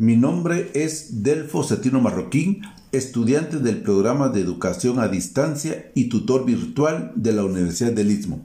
Mi nombre es Delfo Cetino Marroquín, estudiante del programa de educación a distancia y tutor virtual de la Universidad del Istmo.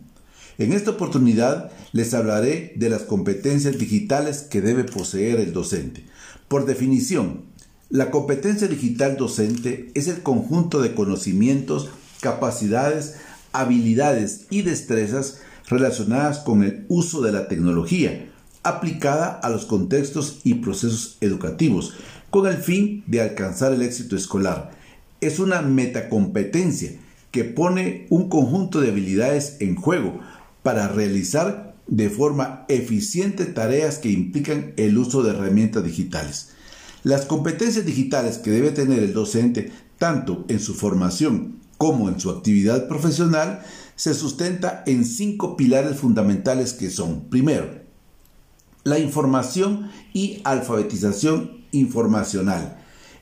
En esta oportunidad les hablaré de las competencias digitales que debe poseer el docente. Por definición, la competencia digital docente es el conjunto de conocimientos, capacidades, habilidades y destrezas relacionadas con el uso de la tecnología, aplicada a los contextos y procesos educativos, con el fin de alcanzar el éxito escolar. Es una metacompetencia que pone un conjunto de habilidades en juego para realizar de forma eficiente tareas que implican el uso de herramientas digitales. Las competencias digitales que debe tener el docente, tanto en su formación como en su actividad profesional, se sustenta en cinco pilares fundamentales que son, primero, la información y alfabetización informacional.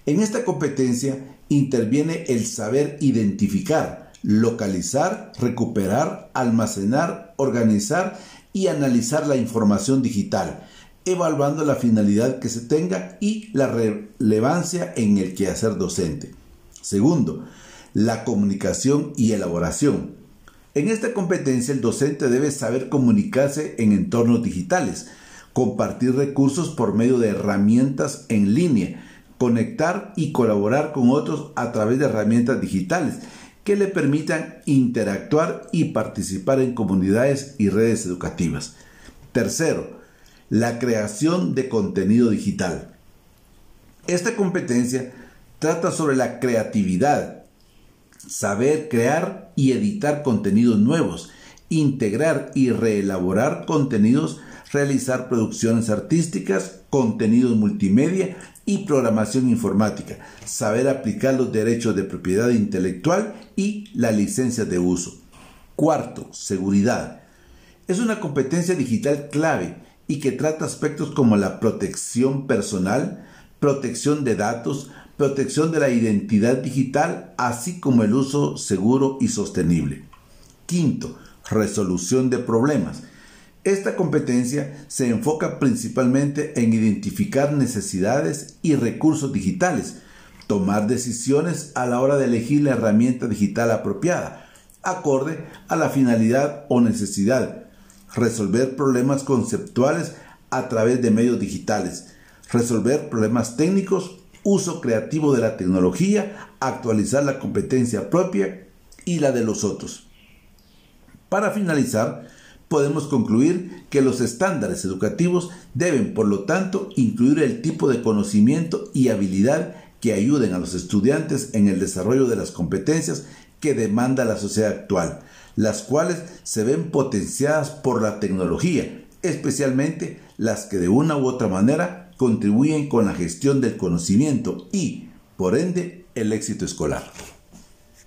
En esta competencia interviene el saber identificar, localizar, recuperar, almacenar, organizar y analizar la información digital, evaluando la finalidad que se tenga y la relevancia en el quehacer docente. Segundo, la comunicación y elaboración. En esta competencia el docente debe saber comunicarse en entornos digitales, compartir recursos por medio de herramientas en línea, conectar y colaborar con otros a través de herramientas digitales que le permitan interactuar y participar en comunidades y redes educativas. Tercero, la creación de contenido digital. Esta competencia trata sobre la creatividad, saber crear y editar contenidos nuevos, integrar y reelaborar contenidos realizar producciones artísticas, contenidos multimedia y programación informática, saber aplicar los derechos de propiedad intelectual y la licencia de uso. Cuarto, seguridad. Es una competencia digital clave y que trata aspectos como la protección personal, protección de datos, protección de la identidad digital, así como el uso seguro y sostenible. Quinto, resolución de problemas. Esta competencia se enfoca principalmente en identificar necesidades y recursos digitales, tomar decisiones a la hora de elegir la herramienta digital apropiada, acorde a la finalidad o necesidad, resolver problemas conceptuales a través de medios digitales, resolver problemas técnicos, uso creativo de la tecnología, actualizar la competencia propia y la de los otros. Para finalizar, podemos concluir que los estándares educativos deben, por lo tanto, incluir el tipo de conocimiento y habilidad que ayuden a los estudiantes en el desarrollo de las competencias que demanda la sociedad actual, las cuales se ven potenciadas por la tecnología, especialmente las que de una u otra manera contribuyen con la gestión del conocimiento y, por ende, el éxito escolar.